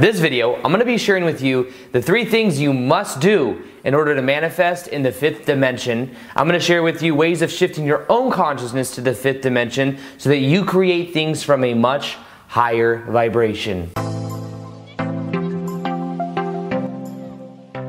This video, I'm going to be sharing with you the three things you must do in order to manifest in the fifth dimension. I'm going to share with you ways of shifting your own consciousness to the fifth dimension so that you create things from a much higher vibration.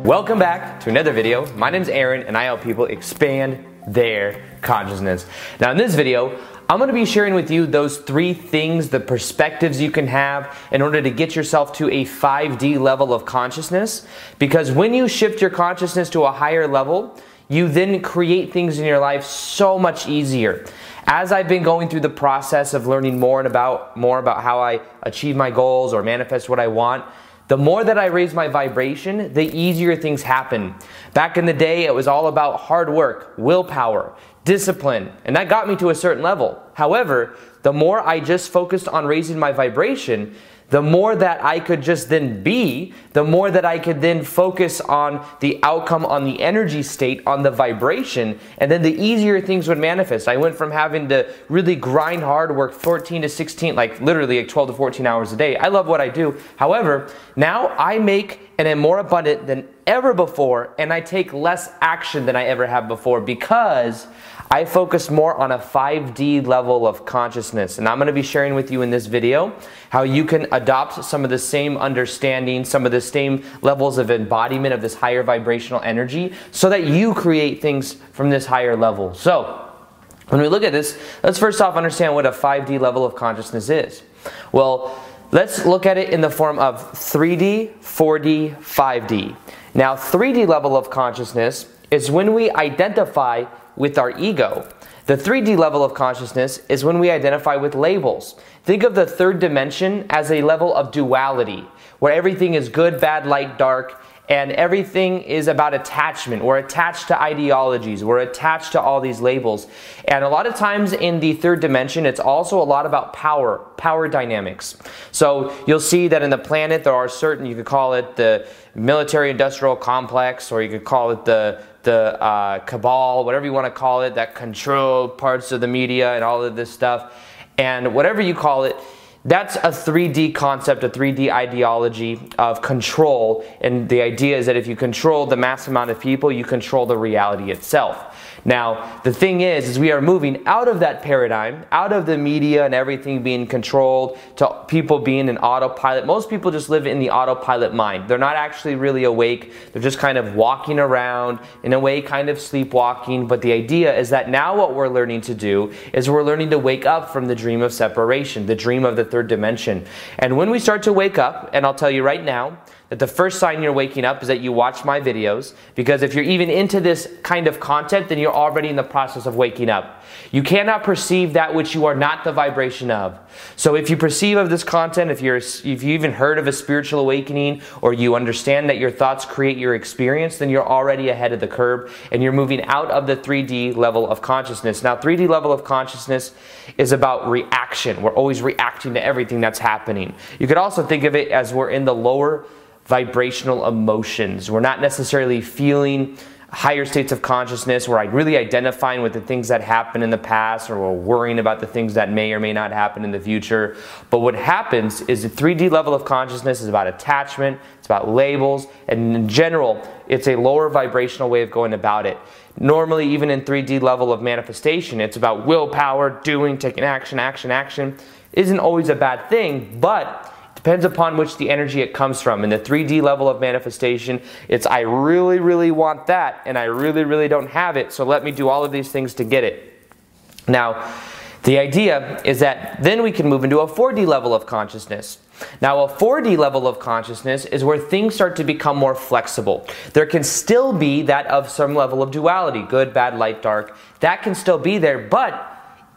Welcome back to another video. My name is Aaron and I help people expand their consciousness. Now in this video, I'm going to be sharing with you those three things, the perspectives you can have in order to get yourself to a 5D level of consciousness. Because when you shift your consciousness to a higher level, you then create things in your life so much easier. As I've been going through the process of learning more and about more about how I achieve my goals or manifest what I want, the more that I raise my vibration, the easier things happen. Back in the day, it was all about hard work, willpower, discipline, and that got me to a certain level. However, the more I just focused on raising my vibration, the more that I could just then be, the more that I could then focus on the outcome, on the energy state, on the vibration, and then the easier things would manifest. I went from having to really grind hard, work 14 to 16, like literally like 12 to 14 hours a day. I love what I do. However, now I make and am more abundant than ever before, and I take less action than I ever have before because I focus more on a 5D level of consciousness. And I'm going to be sharing with you in this video how you can adopt some of the same understanding, some of the same levels of embodiment of this higher vibrational energy so that you create things from this higher level. So, when we look at this, let's first off understand what a 5D level of consciousness is. Well, let's look at it in the form of 3D, 4D, 5D. Now, 3D level of consciousness is when we identify with our ego. The 3D level of consciousness is when we identify with labels. Think of the third dimension as a level of duality, where everything is good, bad, light, dark, and everything is about attachment. We're attached to ideologies, we're attached to all these labels. And a lot of times in the third dimension, it's also a lot about power, power dynamics. So you'll see that in the planet, there are certain, you could call it the military industrial complex, or you could call it the the uh, cabal, whatever you want to call it, that control parts of the media and all of this stuff. And whatever you call it, that's a 3D concept, a 3D ideology of control. And the idea is that if you control the mass amount of people, you control the reality itself. Now, the thing is, is we are moving out of that paradigm, out of the media and everything being controlled to people being in autopilot. Most people just live in the autopilot mind. They're not actually really awake. They're just kind of walking around, in a way, kind of sleepwalking. But the idea is that now what we're learning to do is we're learning to wake up from the dream of separation, the dream of the third dimension. And when we start to wake up, and I'll tell you right now, that the first sign you're waking up is that you watch my videos because if you're even into this kind of content then you're already in the process of waking up. You cannot perceive that which you are not the vibration of. So if you perceive of this content if you're if you even heard of a spiritual awakening or you understand that your thoughts create your experience then you're already ahead of the curve and you're moving out of the 3d level of consciousness. Now 3d level of consciousness is about reaction. We're always reacting to everything that's happening. You could also think of it as we're in the lower vibrational emotions. We're not necessarily feeling higher states of consciousness where I'm really identifying with the things that happened in the past or we're worrying about the things that may or may not happen in the future. But what happens is the 3D level of consciousness is about attachment, it's about labels, and in general, it's a lower vibrational way of going about it. Normally, even in 3D level of manifestation, it's about willpower, doing, taking action, action, action. Isn't always a bad thing, but Depends upon which the energy it comes from. In the 3D level of manifestation, it's I really, really want that, and I really, really don't have it, so let me do all of these things to get it. Now, the idea is that then we can move into a 4D level of consciousness. Now, a 4D level of consciousness is where things start to become more flexible. There can still be that of some level of duality good, bad, light, dark. That can still be there, but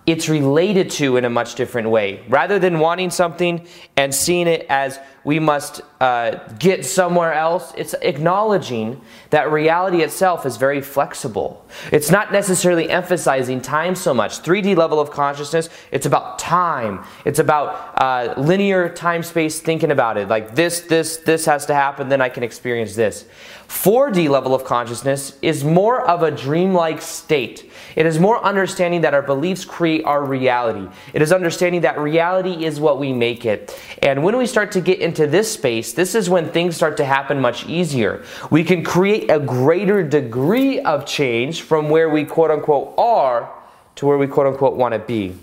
it's related to in a much different way. Rather than wanting something and seeing it as we must uh, get somewhere else, it's acknowledging that reality itself is very flexible. It's not necessarily emphasizing time so much. 3D level of consciousness, it's about time. It's about uh, linear time space thinking about it. Like this, this, this has to happen, then I can experience this. 4D level of consciousness is more of a dreamlike state. It is more understanding that our beliefs create our reality. It is understanding that reality is what we make it. And when we start to get into this space, this is when things start to happen much easier. We can create a greater degree of change from where we quote unquote are to where we quote unquote want to be.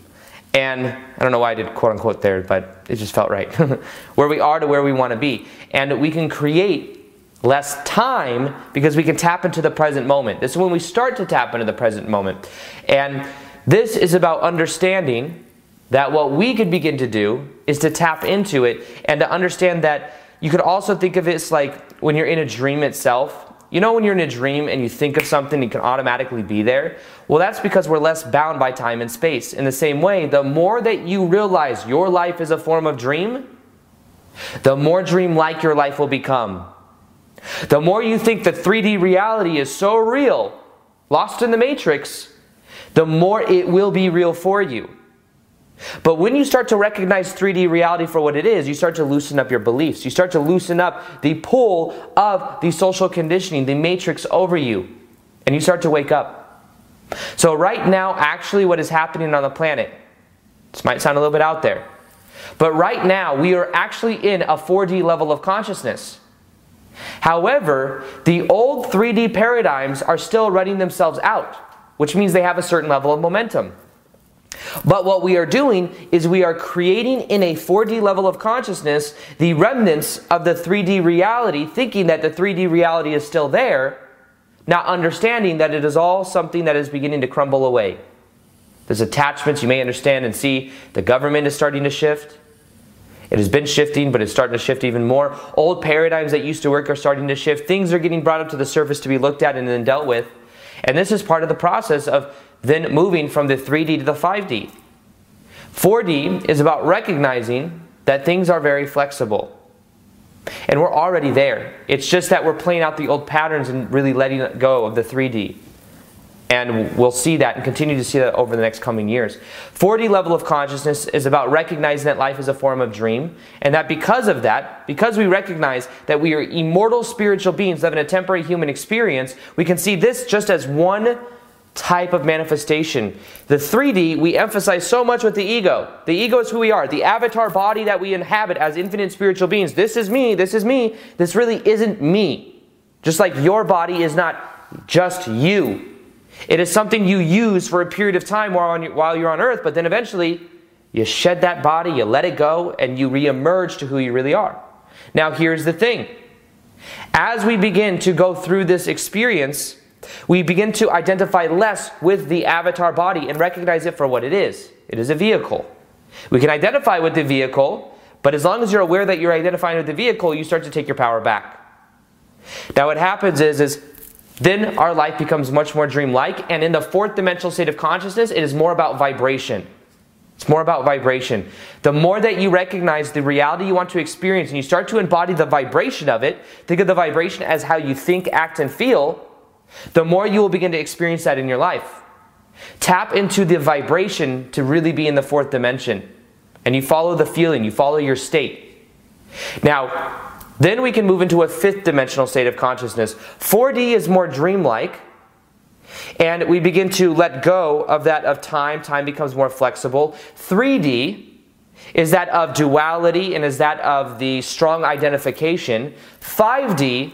And I don't know why I did quote unquote there, but it just felt right. where we are to where we want to be. And we can create less time because we can tap into the present moment. This is when we start to tap into the present moment. And this is about understanding that what we could begin to do is to tap into it and to understand that you could also think of it as like when you're in a dream itself. You know, when you're in a dream and you think of something, you can automatically be there? Well, that's because we're less bound by time and space. In the same way, the more that you realize your life is a form of dream, the more dream-like your life will become. The more you think that 3D reality is so real, lost in the matrix, the more it will be real for you. But when you start to recognize 3D reality for what it is, you start to loosen up your beliefs. You start to loosen up the pull of the social conditioning, the matrix over you, and you start to wake up. So, right now, actually, what is happening on the planet, this might sound a little bit out there, but right now, we are actually in a 4D level of consciousness. However, the old 3D paradigms are still running themselves out, which means they have a certain level of momentum. But what we are doing is we are creating in a 4D level of consciousness the remnants of the 3D reality, thinking that the 3D reality is still there, not understanding that it is all something that is beginning to crumble away. There's attachments you may understand and see. The government is starting to shift. It has been shifting, but it's starting to shift even more. Old paradigms that used to work are starting to shift. Things are getting brought up to the surface to be looked at and then dealt with. And this is part of the process of then moving from the 3D to the 5D. 4D is about recognizing that things are very flexible. And we're already there. It's just that we're playing out the old patterns and really letting go of the 3D. And we'll see that and continue to see that over the next coming years. 4D level of consciousness is about recognizing that life is a form of dream, and that because of that, because we recognize that we are immortal spiritual beings living a temporary human experience, we can see this just as one type of manifestation. The 3D, we emphasize so much with the ego. The ego is who we are, the avatar body that we inhabit as infinite spiritual beings. This is me, this is me. This really isn't me. Just like your body is not just you. It is something you use for a period of time while, you're on earth, but then eventually you shed that body, you let it go, and you reemerge to who you really are. Now, here's the thing. As we begin to go through this experience, we begin to identify less with the avatar body and recognize it for what it is. It is a vehicle. We can identify with the vehicle, but as long as you're aware that you're identifying with the vehicle, you start to take your power back. Now, what happens is, is then our life becomes much more dreamlike, and in the fourth dimensional state of consciousness, it is more about vibration. It's more about vibration. The more that you recognize the reality you want to experience and you start to embody the vibration of it, think of the vibration as how you think, act, and feel, the more you will begin to experience that in your life. Tap into the vibration to really be in the fourth dimension. And you follow the feeling, you follow your state. Now, then we can move into a fifth dimensional state of consciousness. 4D is more dreamlike. And we begin to let go of that of time. Time becomes more flexible. 3D is that of duality and is that of the strong identification. 5D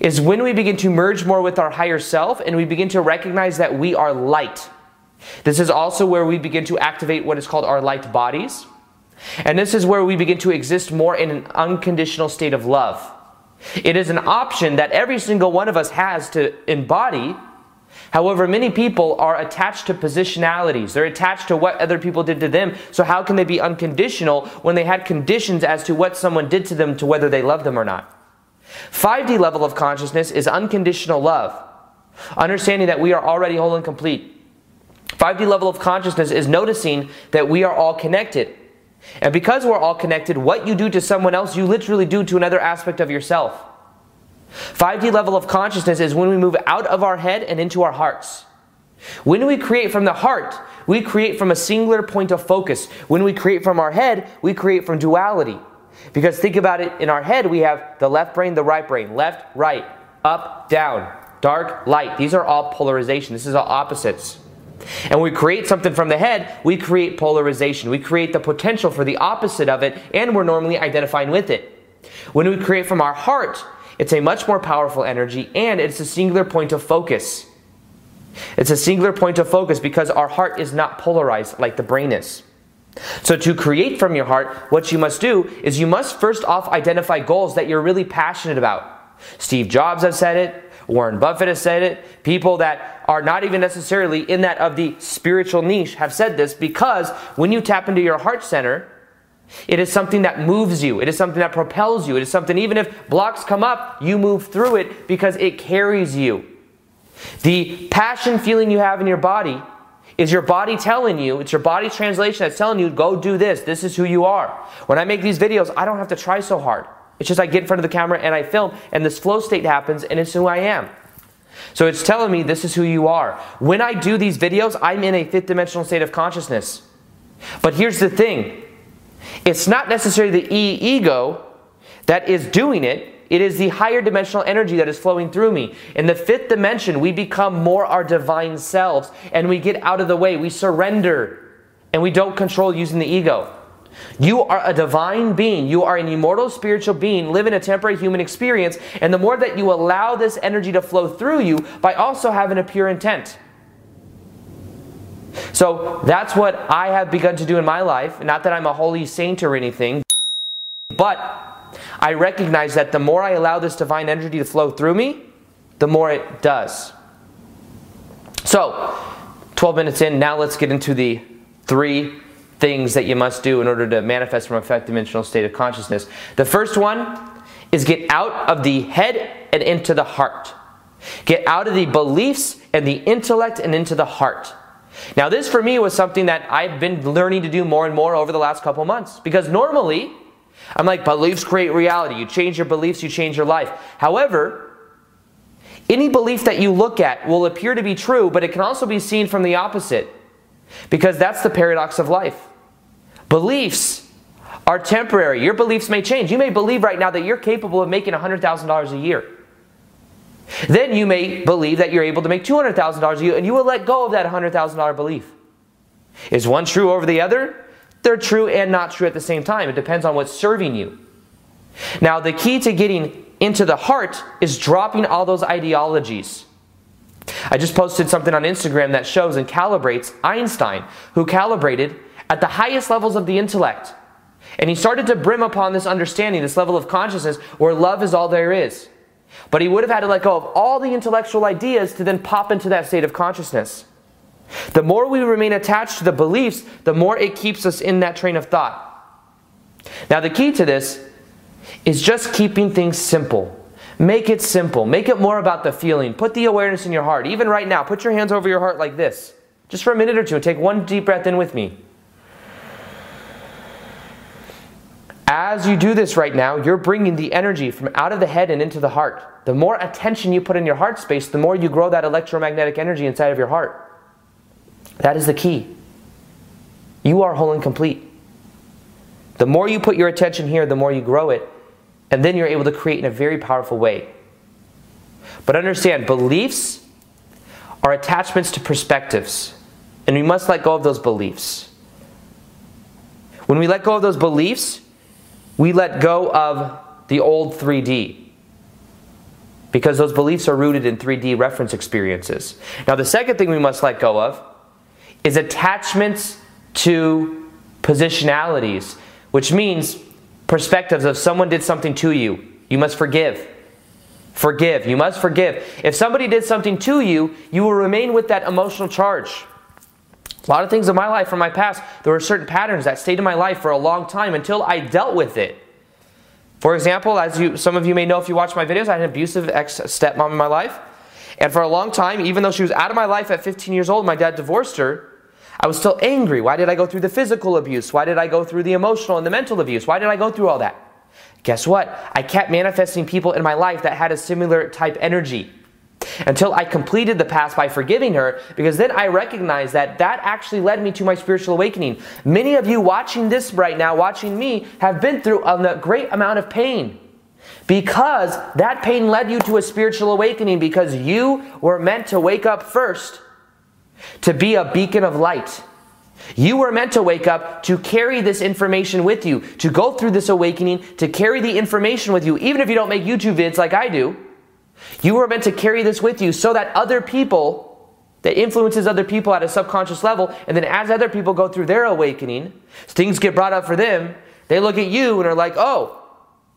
is when we begin to merge more with our higher self and we begin to recognize that we are light. This is also where we begin to activate what is called our light bodies. And this is where we begin to exist more in an unconditional state of love. It is an option that every single one of us has to embody. However, many people are attached to positionalities. They're attached to what other people did to them. So, how can they be unconditional when they had conditions as to what someone did to them to whether they love them or not? 5D level of consciousness is unconditional love, understanding that we are already whole and complete. 5D level of consciousness is noticing that we are all connected. And because we're all connected, what you do to someone else, you literally do to another aspect of yourself. 5D level of consciousness is when we move out of our head and into our hearts. When we create from the heart, we create from a singular point of focus. When we create from our head, we create from duality. Because think about it, in our head we have the left brain, the right brain, left, right, up, down, dark, light. These are all polarization. This is all opposites. And we create something from the head, we create polarization. We create the potential for the opposite of it, and we're normally identifying with it. When we create from our heart, it's a much more powerful energy and it's a singular point of focus. It's a singular point of focus because our heart is not polarized like the brain is. So, to create from your heart, what you must do is you must first off identify goals that you're really passionate about. Steve Jobs has said it, Warren Buffett has said it, people that are not even necessarily in that of the spiritual niche have said this because when you tap into your heart center, it is something that moves you. It is something that propels you. It is something, even if blocks come up, you move through it because it carries you. The passion feeling you have in your body is your body telling you, it's your body's translation that's telling you, go do this. This is who you are. When I make these videos, I don't have to try so hard. It's just I get in front of the camera and I film, and this flow state happens, and it's who I am. So it's telling me this is who you are. When I do these videos, I'm in a fifth dimensional state of consciousness. But here's the thing it's not necessarily the e ego that is doing it, it is the higher dimensional energy that is flowing through me. In the fifth dimension, we become more our divine selves and we get out of the way. We surrender and we don't control using the ego. You are a divine being. You are an immortal spiritual being living a temporary human experience. And the more that you allow this energy to flow through you by also having a pure intent. So that's what I have begun to do in my life. Not that I'm a holy saint or anything, but I recognize that the more I allow this divine energy to flow through me, the more it does. So, 12 minutes in, now let's get into the three things that you must do in order to manifest from a fifth dimensional state of consciousness. The first one is get out of the head and into the heart. Get out of the beliefs and the intellect and into the heart. Now, this for me was something that I've been learning to do more and more over the last couple months. Because normally, I'm like, beliefs create reality. You change your beliefs, you change your life. However, any belief that you look at will appear to be true, but it can also be seen from the opposite. Because that's the paradox of life. Beliefs are temporary. Your beliefs may change. You may believe right now that you're capable of making $100,000 a year. Then you may believe that you're able to make $200,000 a year and you will let go of that $100,000 belief. Is one true over the other? They're true and not true at the same time. It depends on what's serving you. Now, the key to getting into the heart is dropping all those ideologies. I just posted something on Instagram that shows and calibrates Einstein, who calibrated at the highest levels of the intellect. And he started to brim upon this understanding, this level of consciousness where love is all there is. But he would have had to let go of all the intellectual ideas to then pop into that state of consciousness. The more we remain attached to the beliefs, the more it keeps us in that train of thought. Now, the key to this is just keeping things simple. Make it simple. Make it more about the feeling. Put the awareness in your heart. Even right now, put your hands over your heart like this. Just for a minute or two and take one deep breath in with me. As you do this right now, you're bringing the energy from out of the head and into the heart. The more attention you put in your heart space, the more you grow that electromagnetic energy inside of your heart. That is the key. You are whole and complete. The more you put your attention here, the more you grow it, and then you're able to create in a very powerful way. But understand, beliefs are attachments to perspectives, and we must let go of those beliefs. When we let go of those beliefs, we let go of the old 3D because those beliefs are rooted in 3D reference experiences. Now, the second thing we must let go of is attachments to positionalities, which means perspectives of someone did something to you. You must forgive. Forgive. You must forgive. If somebody did something to you, you will remain with that emotional charge. A lot of things in my life from my past, there were certain patterns that stayed in my life for a long time until I dealt with it. For example, as you, some of you may know if you watch my videos, I had an abusive ex stepmom in my life. And for a long time, even though she was out of my life at 15 years old, my dad divorced her, I was still angry. Why did I go through the physical abuse? Why did I go through the emotional and the mental abuse? Why did I go through all that? Guess what? I kept manifesting people in my life that had a similar type energy until I completed the past by forgiving her, because then I recognized that that actually led me to my spiritual awakening. Many of you watching this right now, watching me, have been through a great amount of pain. Because that pain led you to a spiritual awakening, because you were meant to wake up first to be a beacon of light. You were meant to wake up to carry this information with you, to go through this awakening, to carry the information with you, even if you don't make YouTube vids like I do. You were meant to carry this with you so that other people, that influences other people at a subconscious level, and then as other people go through their awakening, things get brought up for them, they look at you and are like, oh,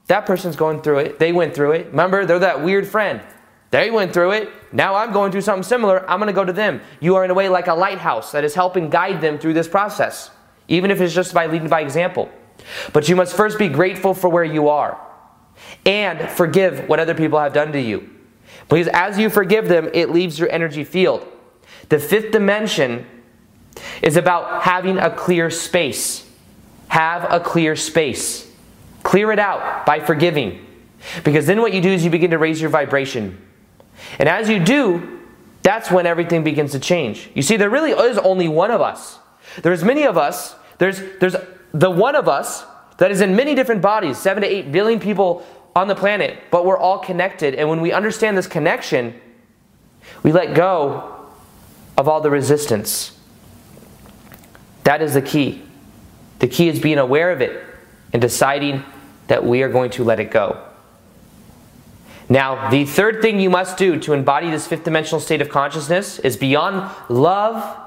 that person's going through it. They went through it. Remember, they're that weird friend. They went through it. Now I'm going through something similar. I'm going to go to them. You are, in a way, like a lighthouse that is helping guide them through this process, even if it's just by leading by example. But you must first be grateful for where you are and forgive what other people have done to you. Because as you forgive them, it leaves your energy field. The fifth dimension is about having a clear space. Have a clear space. Clear it out by forgiving. Because then what you do is you begin to raise your vibration. And as you do, that's when everything begins to change. You see, there really is only one of us. There's many of us. There's, there's the one of us that is in many different bodies, seven to eight billion people on the planet, but we're all connected. And when we understand this connection, we let go of all the resistance. That is the key. The key is being aware of it and deciding that we are going to let it go. Now, the third thing you must do to embody this fifth dimensional state of consciousness is beyond love.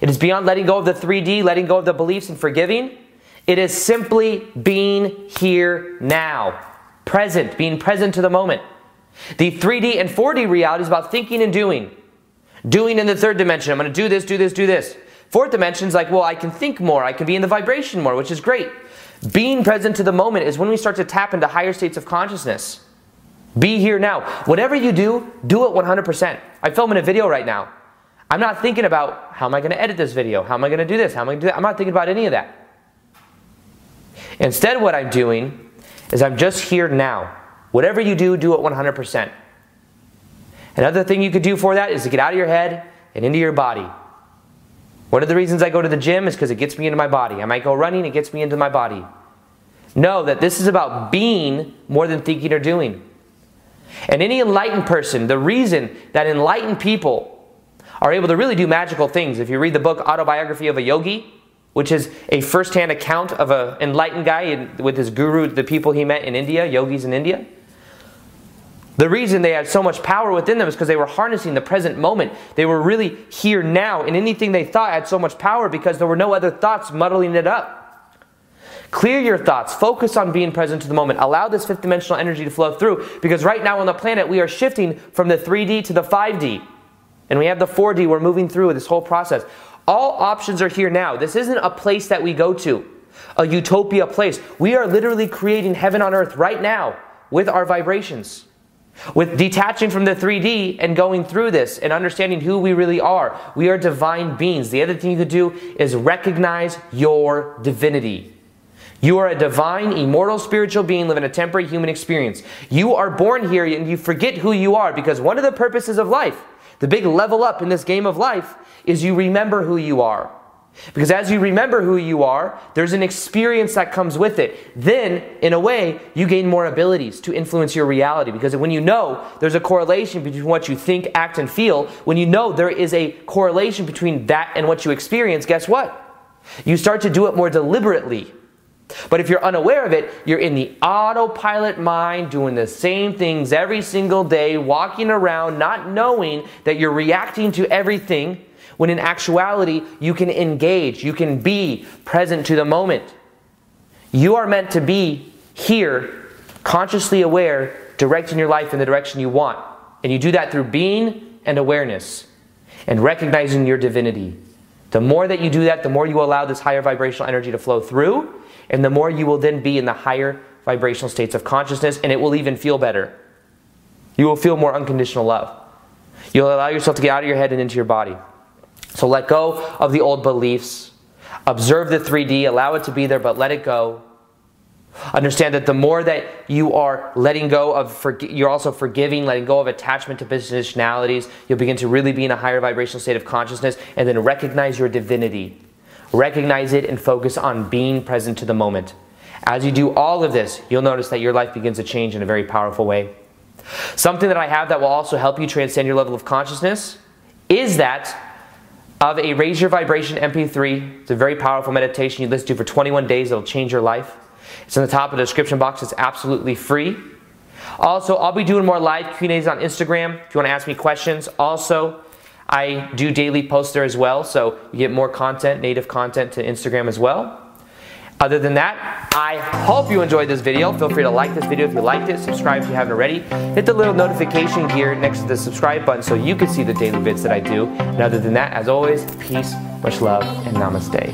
It is beyond letting go of the 3D, letting go of the beliefs, and forgiving. It is simply being here now, present, being present to the moment. The 3D and 4D reality is about thinking and doing. Doing in the third dimension. I'm going to do this, do this, do this. Fourth dimension is like, well, I can think more. I can be in the vibration more, which is great. Being present to the moment is when we start to tap into higher states of consciousness. Be here now. Whatever you do, do it 100%. I'm filming a video right now. I'm not thinking about how am I going to edit this video? How am I going to do this? How am I going to do that? I'm not thinking about any of that. Instead, what I'm doing is I'm just here now. Whatever you do, do it 100%. Another thing you could do for that is to get out of your head and into your body. One of the reasons I go to the gym is because it gets me into my body. I might go running, it gets me into my body. Know that this is about being more than thinking or doing. And any enlightened person, the reason that enlightened people are able to really do magical things, if you read the book Autobiography of a Yogi, which is a first hand account of an enlightened guy in, with his guru, the people he met in India, yogis in India. The reason they had so much power within them is because they were harnessing the present moment. They were really here now, and anything they thought had so much power because there were no other thoughts muddling it up. Clear your thoughts. Focus on being present to the moment. Allow this fifth dimensional energy to flow through because right now on the planet we are shifting from the 3D to the 5D. And we have the 4D. We're moving through this whole process. All options are here now. This isn't a place that we go to, a utopia place. We are literally creating heaven on earth right now with our vibrations. With detaching from the 3D and going through this and understanding who we really are. We are divine beings. The other thing you could do is recognize your divinity. You are a divine, immortal spiritual being living a temporary human experience. You are born here and you forget who you are because one of the purposes of life, the big level up in this game of life, is you remember who you are. Because as you remember who you are, there's an experience that comes with it. Then, in a way, you gain more abilities to influence your reality. Because when you know there's a correlation between what you think, act, and feel, when you know there is a correlation between that and what you experience, guess what? You start to do it more deliberately but if you're unaware of it, you're in the autopilot mind doing the same things every single day, walking around not knowing that you're reacting to everything, when in actuality, you can engage, you can be present to the moment. You are meant to be here, consciously aware, directing your life in the direction you want. And you do that through being and awareness and recognizing your divinity. The more that you do that, the more you allow this higher vibrational energy to flow through and the more you will then be in the higher vibrational states of consciousness, and it will even feel better. You will feel more unconditional love. You'll allow yourself to get out of your head and into your body. So let go of the old beliefs. Observe the 3D, allow it to be there, but let it go. Understand that the more that you are letting go of, you're also forgiving, letting go of attachment to positionalities, you'll begin to really be in a higher vibrational state of consciousness and then recognize your divinity. Recognize it and focus on being present to the moment. As you do all of this, you'll notice that your life begins to change in a very powerful way. Something that I have that will also help you transcend your level of consciousness is that of a Raise Your Vibration MP3. It's a very powerful meditation you listen to for 21 days. It'll change your life. It's in the top of the description box. It's absolutely free. Also, I'll be doing more live Q&As on Instagram if you want to ask me questions. Also, I do daily posts there as well, so you get more content, native content to Instagram as well. Other than that, I hope you enjoyed this video. Feel free to like this video if you liked it, subscribe if you haven't already. Hit the little notification gear next to the subscribe button so you can see the daily vids that I do. And other than that, as always, peace, much love, and namaste.